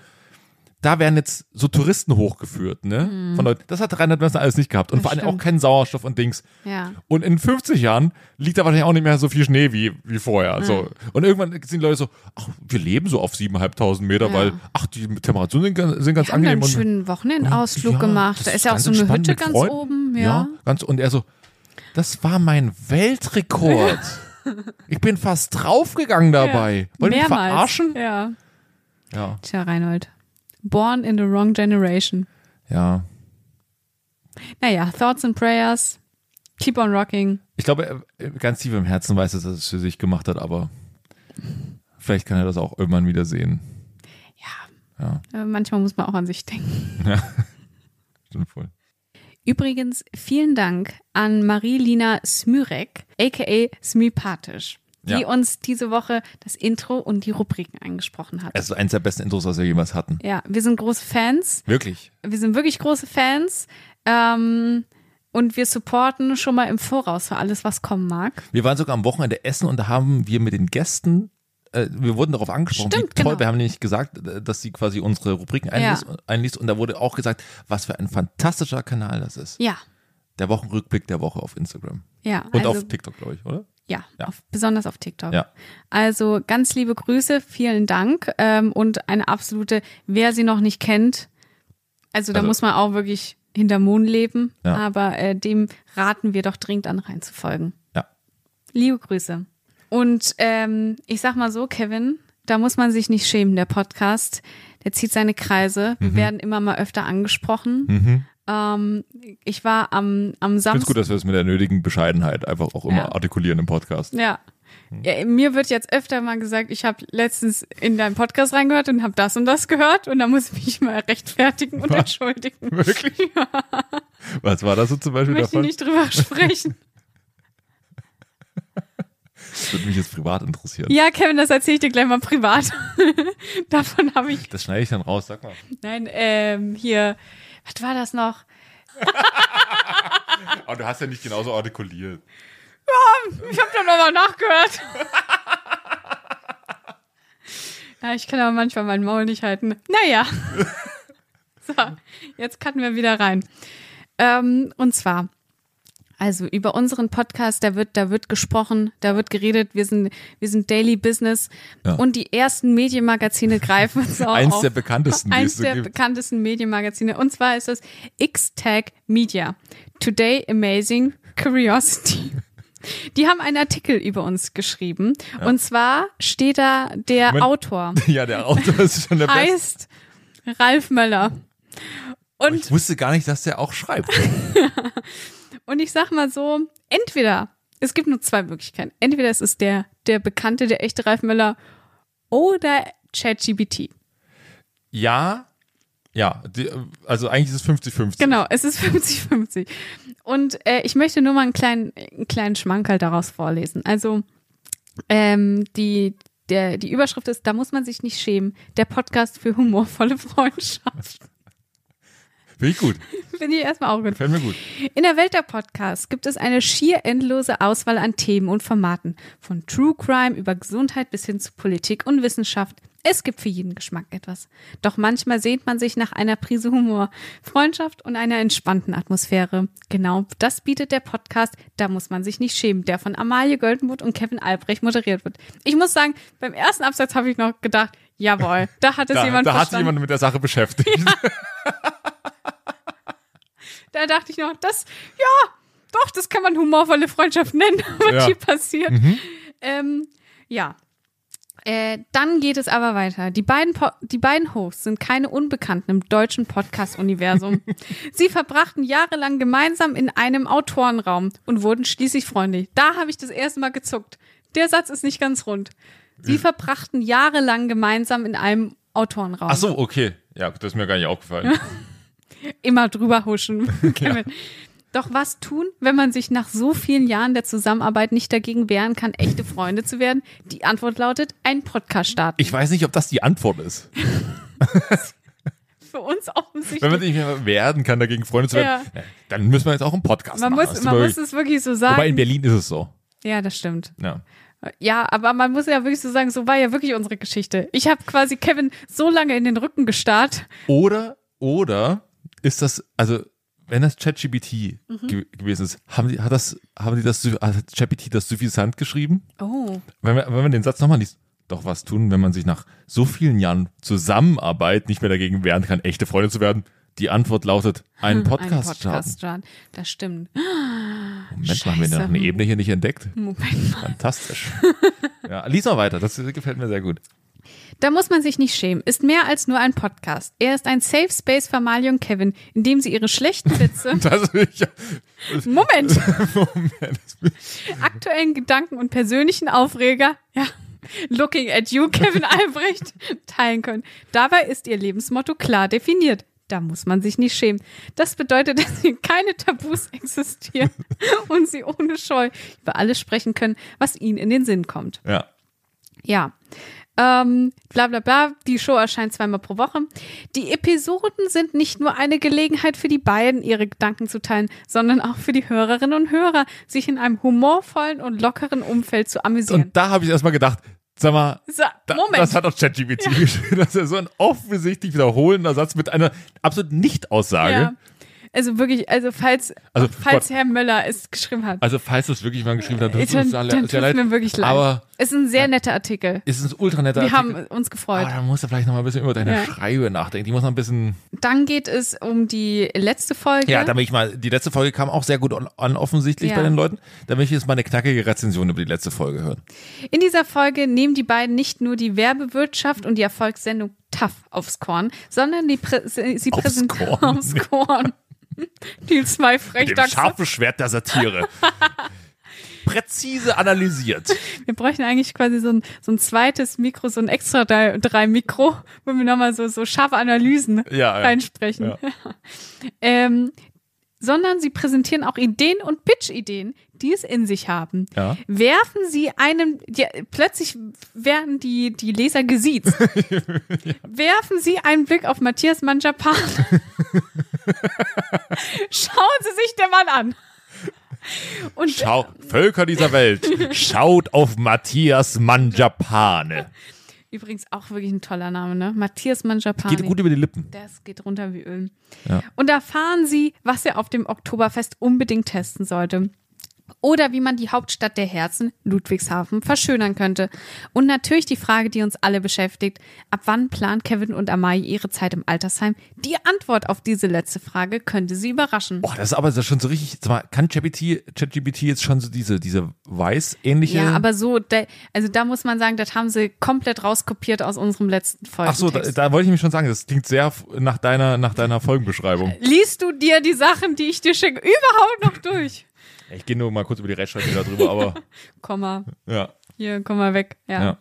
Da werden jetzt so Touristen hochgeführt, ne? Von Leuten. Das hat Reinhard Messner alles nicht gehabt. Und Das vor allem auch stimmt. keinen Sauerstoff und Dings. Ja. Und in 50 Jahren liegt da wahrscheinlich auch nicht mehr so viel Schnee wie, wie vorher. So. Und irgendwann sind die Leute so, ach, wir leben so auf 7.500 Meter, Ja. weil, ach, die Temperaturen sind, ganz- sind ganz Wir haben angenehm. einen und- schönen Wochenendausflug Ja, gemacht. Da ist ja auch so eine Hütte ganz oben. Ja. ganz, und er so, das war mein Weltrekord. ich bin fast draufgegangen dabei. Wollen wir mich Mehrmals. verarschen? Ja. Ja. Tja, Reinhold. Born in the wrong generation. Ja. Naja, Thoughts and Prayers. Keep on rocking. Ich glaube, er- ganz tief im Herzen weiß er, dass er es für sich gemacht hat, aber vielleicht kann er das auch irgendwann wieder sehen. Ja. Äh, manchmal muss man auch an sich denken. Stimmt voll. Übrigens, vielen Dank an Marie-Lina Smürek, aka Smypathisch, die Ja. uns diese Woche das Intro und die Rubriken eingesprochen hat. Es ist eines der besten Intros, was wir jemals hatten. ja, wir sind große Fans. Wirklich. Wir sind wirklich große Fans. Ähm, und wir supporten schon mal im Voraus für alles, was kommen mag. Wir waren sogar am Wochenende essen und da haben wir mit den Gästen, äh, wir wurden darauf angesprochen, Stimmt, wie toll, genau. wir haben nämlich gesagt, äh, dass sie quasi unsere Rubriken einliest, einliest und da wurde auch gesagt, was für ein fantastischer Kanal das ist. Ja. der Wochenrückblick der Woche auf Instagram. Ja, Und also, auf TikTok, glaube ich, oder? Ja, Ja. Auf, besonders auf TikTok. Ja. Also ganz liebe Grüße, vielen Dank ähm, und eine absolute, wer sie noch nicht kennt, also da Also- muss man auch wirklich hinter Mond leben, Ja. aber äh, dem raten wir doch dringend an reinzufolgen. Ja. Liebe Grüße. Und ähm, ich sag mal so, Kevin, da muss man sich nicht schämen, der Podcast, der zieht seine Kreise. Mhm. Wir werden immer mal öfter angesprochen. Ähm, ich war am, am Ich finde es Samstag. gut, dass wir es mit der nötigen Bescheidenheit einfach auch immer Ja. artikulieren im Podcast. Ja. ja. Mir wird jetzt öfter mal gesagt, ich habe letztens in deinen Podcast reingehört und habe das und das gehört und da muss ich mich mal rechtfertigen und Was? entschuldigen. Wirklich? Was war das so zum Beispiel Ich möchte davon? nicht drüber sprechen. Das würde mich jetzt privat interessieren. Ja, Kevin, das erzähle ich dir gleich mal privat. Davon habe ich. Das schneide ich dann raus, sag mal. Nein, ähm, hier. Was war das noch? Aber du hast ja nicht genauso artikuliert. Ich habe da nochmal nachgehört. ja, ich kann aber manchmal meinen Maul nicht halten. Naja. so, jetzt cutten wir wieder rein. Ähm, und zwar, also über unseren Podcast, da wird, da wird gesprochen, da wird geredet, wir sind, wir sind Daily Business Ja. und die ersten Medienmagazine greifen uns auch Eins auf. der bekanntesten, Eins der gibt. bekanntesten Medienmagazine. Und zwar ist das X-Tag Media. Today Amazing Curiosity. Die haben einen Artikel über uns geschrieben. Und zwar steht da der Moment. Autor. Ja, der Autor ist schon der Beste. Heißt Ralf Möller. Und, Ich wusste gar nicht, dass der auch schreibt. und ich sag mal so, entweder, es gibt nur zwei Möglichkeiten. Entweder es ist der, der bekannte, der echte Ralf Möller oder ChatGPT. Ja, ja, die, also eigentlich ist es 50-50. Genau, es ist 50-50. Und äh, ich möchte nur mal einen kleinen, einen kleinen Schmankerl daraus vorlesen. Also ähm, die, der, die Überschrift ist, da muss man sich nicht schämen. Der Podcast für humorvolle Freundschaft. Finde ich gut. Finde ich erstmal auch gut. Gefällt mir gut. In der Welt der Podcasts gibt es eine schier endlose Auswahl an Themen und Formaten. Von True Crime über Gesundheit bis hin zu Politik und Wissenschaft. Es gibt für jeden Geschmack etwas. Doch manchmal sehnt man sich nach einer Prise Humor, Freundschaft und einer entspannten Atmosphäre. Genau das bietet der Podcast Da muss man sich nicht schämen, der von Amalie Goldenmuth und Kevin Albrecht moderiert wird. Ich muss sagen, beim ersten Absatz habe ich noch gedacht, jawohl, da hat es Da, jemand da hat sich verstanden. jemand mit der Sache beschäftigt. Da dachte ich noch, das, ja, doch, das kann man humorvolle Freundschaft nennen, was Ja. hier passiert. Ähm, ja. Äh, dann geht es aber weiter. Die beiden, po die beiden Hosts sind keine Unbekannten im deutschen Podcast-Universum. Sie verbrachten jahrelang gemeinsam in einem Autorenraum und wurden schließlich freundlich. Da habe ich das erste Mal gezuckt. Der Satz ist nicht ganz rund. Sie verbrachten jahrelang gemeinsam in einem Autorenraum. Ach so, okay. Ja, das ist mir gar nicht aufgefallen. immer drüber huschen. Kevin. Doch was tun, wenn man sich nach so vielen Jahren der Zusammenarbeit nicht dagegen wehren kann, echte Freunde zu werden? Die Antwort lautet, einen Podcast starten. Ich weiß nicht, ob das die Antwort ist. Für uns offensichtlich. Wenn man sich nicht mehr werden kann, dagegen Freunde zu werden, Ja. ja, dann müssen wir jetzt auch einen Podcast man machen. muss, man aber muss wirklich- es wirklich so Wobei in sagen. Berlin ist es so. Ja, das stimmt. Ja. Ja, aber man muss ja wirklich so sagen, so war ja wirklich unsere Geschichte. Ich habe quasi Kevin so lange in den Rücken gestarrt. Oder, oder ist das, also wenn das ChatGPT Mhm. ge gewesen ist, haben die, hat das, haben die das, hat ChatGPT das suffisant geschrieben? Oh. Wenn man, wenn man den Satz nochmal liest, doch was tun, wenn man sich nach so vielen Jahren Zusammenarbeit nicht mehr dagegen wehren kann, echte Freunde zu werden? Die Antwort lautet, einen Podcast, Ein starten. Podcast starten. Das stimmt. Moment, haben wir Scheiße. noch eine Ebene hier nicht entdeckt? Moment. Fantastisch. ja, lies mal weiter, das gefällt mir sehr gut. Da muss man sich nicht schämen. Ist mehr als nur ein Podcast. Er ist ein Safe Space für Mali und Kevin, in dem sie ihre schlechten Witze, Das, ich, Moment, Moment, aktuellen Gedanken und persönlichen Aufreger, ja, looking at you, Kevin Albrecht, teilen können. Dabei ist ihr Lebensmotto klar definiert. Da muss man sich nicht schämen. Das bedeutet, dass hier keine Tabus existieren und sie ohne Scheu über alles sprechen können, was ihnen in den Sinn kommt. ja. Ja. Ähm, bla bla bla, die Show erscheint zweimal pro Woche. Die Episoden sind nicht nur eine Gelegenheit für die beiden, ihre Gedanken zu teilen, sondern auch für die Hörerinnen und Hörer, sich in einem humorvollen und lockeren Umfeld zu amüsieren. Und da habe ich erstmal gedacht, sag mal, so, da, Moment. das hat doch ChatGPT geschrieben. Das ist ja so ein offensichtlich wiederholender Satz mit einer absoluten Nicht-Aussage. ja. Also wirklich, also falls, Also, falls Gott. Herr Möller es geschrieben hat, Also falls du es wirklich mal geschrieben hast, tut dann, uns dann tut leid. mir wirklich leid. Aber es ist ein sehr netter Artikel. es ist ein ultra netter Wir Artikel. haben uns gefreut. aber da musst du vielleicht noch mal ein bisschen über deine Ja. Schreibe nachdenken. Die muss noch ein bisschen. Dann geht es um die letzte Folge. Ja, damit ich mal. Die letzte Folge kam auch sehr gut an, offensichtlich Ja. bei den Leuten. Da möchte ich jetzt mal eine knackige Rezension über die letzte Folge hören. In dieser Folge nehmen die beiden nicht nur die Werbewirtschaft und die Erfolgssendung TAF aufs Korn, sondern die Prä sie Aufs präsentieren Korn. aufs Korn. Die zwei Frechdachse. Schwert der Satire. Präzise analysiert. Wir bräuchten eigentlich quasi so ein, so ein zweites Mikro, so ein extra drei, drei Mikro, wo wir nochmal so, so scharfe Analysen ja. reinsprechen. Ja. ähm, sondern sie präsentieren auch Ideen und Pitch-Ideen, die es in sich haben. Ja. Werfen sie einem, ja, plötzlich werden die, die Leser gesiezt. Werfen sie einen Blick auf Matthias Manjapan. Schauen Sie sich den Mann an. Und Schau, Völker dieser Welt, schaut auf Matthias Manjapane. Übrigens auch wirklich ein toller Name, ne? Matthias Manjapani. Geht gut über die Lippen. Das geht runter wie Öl. Ja. Und erfahren Sie, was er auf dem Oktoberfest unbedingt testen sollte. Oder wie man die Hauptstadt der Herzen, Ludwigshafen, verschönern könnte. Und natürlich die Frage, die uns alle beschäftigt. Ab wann plant Kevin und Amai ihre Zeit im Altersheim? Die Antwort auf diese letzte Frage könnte sie überraschen. Boah, das ist aber schon so richtig. Kann ChatGPT, jetzt schon so diese, diese weiß-ähnliche. Ja, aber so, da- also da muss man sagen, das haben sie komplett rauskopiert aus unserem letzten Folgen. Ach so, da, da wollte ich mich schon sagen, das klingt sehr nach deiner, nach deiner Folgenbeschreibung. Liest du dir die Sachen, die ich dir schicke, überhaupt noch durch? Ich gehe nur mal kurz über die Rechtschreibung darüber, aber Komma. ja. Hier, komm mal weg. Ja. ja.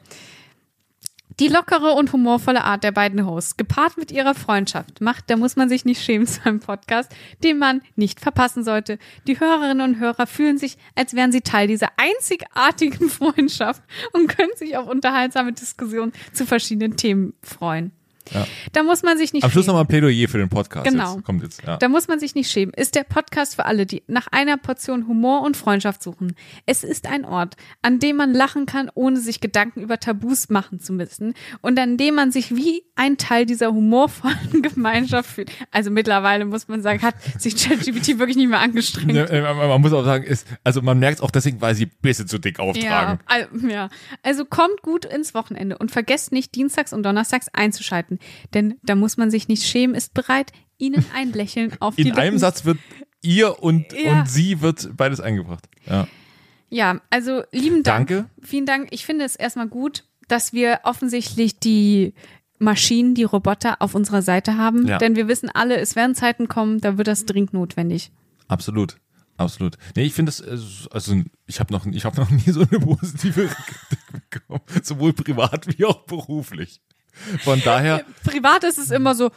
Die lockere und humorvolle Art der beiden Hosts, gepaart mit ihrer Freundschaft, macht, da muss man sich nicht schämen zu einem Podcast, den man nicht verpassen sollte. Die Hörerinnen und Hörer fühlen sich, als wären sie Teil dieser einzigartigen Freundschaft und können sich auf unterhaltsame Diskussionen zu verschiedenen Themen freuen. Ja. Da muss man sich nicht Am Schluss schämen. nochmal ein Plädoyer für den Podcast. Genau. Jetzt. Kommt jetzt. Ja. Da muss man sich nicht schämen. Ist der Podcast für alle, die nach einer Portion Humor und Freundschaft suchen. Es ist ein Ort, an dem man lachen kann, ohne sich Gedanken über Tabus machen zu müssen und an dem man sich wie ein Teil dieser humorvollen Gemeinschaft fühlt. Also mittlerweile muss man sagen, hat sich ChatGPT wirklich nicht mehr angestrengt. Ja, äh, man muss auch sagen, ist, also man merkt es auch deswegen, weil sie ein bisschen zu dick auftragen. ja, also kommt gut ins Wochenende und vergesst nicht, dienstags und donnerstags einzuschalten. Denn da muss man sich nicht schämen, ist bereit, Ihnen ein Lächeln auf die In einem Satz wird ihr und, Ja. und sie wird beides eingebracht. Ja. Ja, also lieben Dank. Danke. Vielen Dank. Ich finde es erstmal gut, dass wir offensichtlich die Maschinen, die Roboter auf unserer Seite haben. Ja. Denn wir wissen alle, es werden Zeiten kommen, da wird das dringend notwendig. Absolut. Absolut. Nee, ich finde äh, also ich habe noch, ich hab noch nie so eine positive Kritik bekommen, sowohl privat wie auch beruflich. Von daher, Privat ist es immer so,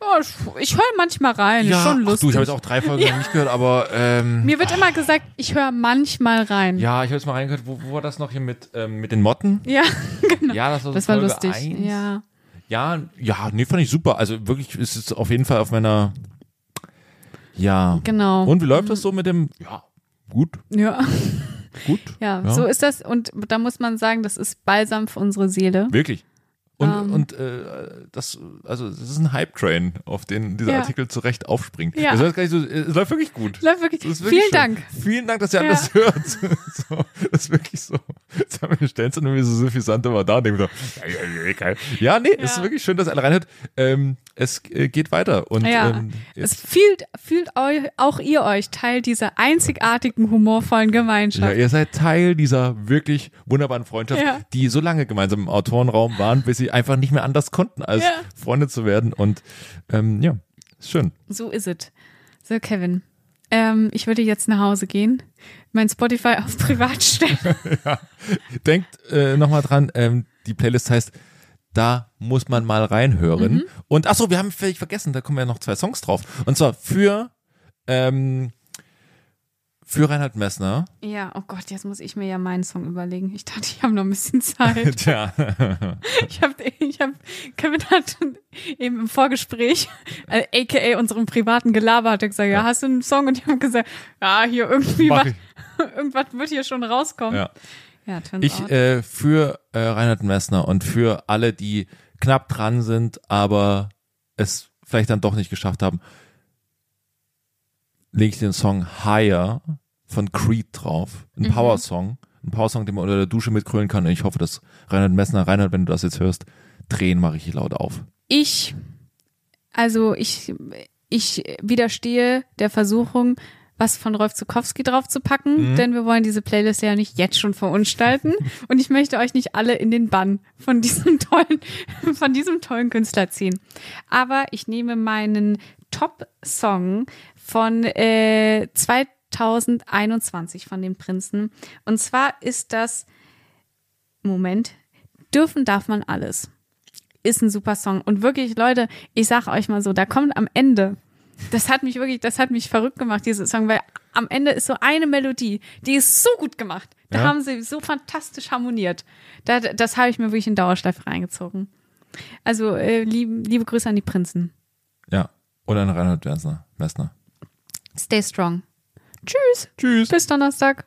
oh, ich, höre manchmal rein, ist ja, schon ach lustig. du, ich habe jetzt auch drei Folgen noch nicht gehört, aber ähm, Mir wird immer gesagt, ich höre manchmal rein. ja, ich habe jetzt mal reingehört, wo, wo war das noch hier mit, ähm, mit den Motten? Ja, genau. Ja, das war, so Das war lustig. eins. Ja. Ja, ja, nee, fand ich super. Also wirklich ist es auf jeden Fall auf meiner, ja. Genau. Und wie läuft das so mit dem, ja, gut, Ja. gut. ja, so ist das. Und da muss man sagen, das ist Balsam für unsere Seele. Wirklich. Und, Ähm. und äh, das, also das ist ein Hype-Train, auf den dieser Ja. Artikel zu Recht aufspringt. Ja. Das heißt so, es läuft wirklich gut. Läuft wirklich. Wirklich Vielen schön. Dank. Vielen Dank, dass ihr Ja. alles hört. so, das ist wirklich so. Jetzt haben wir stellen dann irgendwie so suffisant immer da und denken so, ja, ja, ja, geil. ja nee, es ist wirklich schön, dass ihr alle reinhört. Ähm, es äh, geht weiter. Und Ja, ähm, es fühlt, fühlt eu, auch ihr euch Teil dieser einzigartigen, humorvollen ja, Gemeinschaft. ihr seid Teil dieser wirklich wunderbaren Freundschaft, Ja. die so lange gemeinsam im Autorenraum waren, bis sie einfach nicht mehr anders konnten, als Ja. Freunde zu werden. Und ähm, ja, ist schön. So ist es. So, Kevin. Ähm, ich würde jetzt nach Hause gehen, mein Spotify auf privat stellen. Denkt äh, nochmal dran, ähm, die Playlist heißt Da muss man mal reinhören. Mhm. Und achso, wir haben völlig vergessen, da kommen ja noch zwei Songs drauf. Und zwar für ähm, für Reinhard Messner. ja, oh Gott, jetzt muss ich mir ja meinen Song überlegen. Ich dachte, ich habe noch ein bisschen Zeit. Tja, Ich habe, ich hab, Kevin hat eben im Vorgespräch, äh, aka unserem privaten Gelaber, hat er gesagt, ja, hast du einen Song? Und ich habe gesagt, ja, hier irgendwie was, irgendwas wird hier schon rauskommen. ja. Ja, Ich äh, für äh, Reinhard Messner und für alle, die knapp dran sind, aber es vielleicht dann doch nicht geschafft haben. lege ich den Song Higher von Creed drauf. Ein Mhm. Power-Song. Ein Power-Song, den man unter der Dusche mitgrölen kann. Und ich hoffe, dass Reinhard Messner, Reinhard, wenn du das jetzt hörst, drehen mache ich hier laut auf. Ich, also ich, ich widerstehe der Versuchung, was von Rolf Zukowski draufzupacken, denn wir wollen diese Playlist ja nicht jetzt schon verunstalten und ich möchte euch nicht alle in den Bann von diesem tollen, von diesem tollen Künstler ziehen. Aber ich nehme meinen Top-Song von äh, 2021 von den Prinzen und zwar ist das Moment, dürfen darf man alles ist ein super Song. Und wirklich, Leute, ich sag euch mal so, da kommt am Ende, das hat mich wirklich, das hat mich verrückt gemacht, diese Song, weil am Ende ist so eine Melodie, die ist so gut gemacht. Da Ja. haben sie so fantastisch harmoniert. Da, das habe ich mir wirklich in Dauerschleife reingezogen. Also, äh, lieb, liebe Grüße an die Prinzen. Ja. Und an Reinhard. Messner. Stay strong. Tschüss. Tschüss. Bis Donnerstag.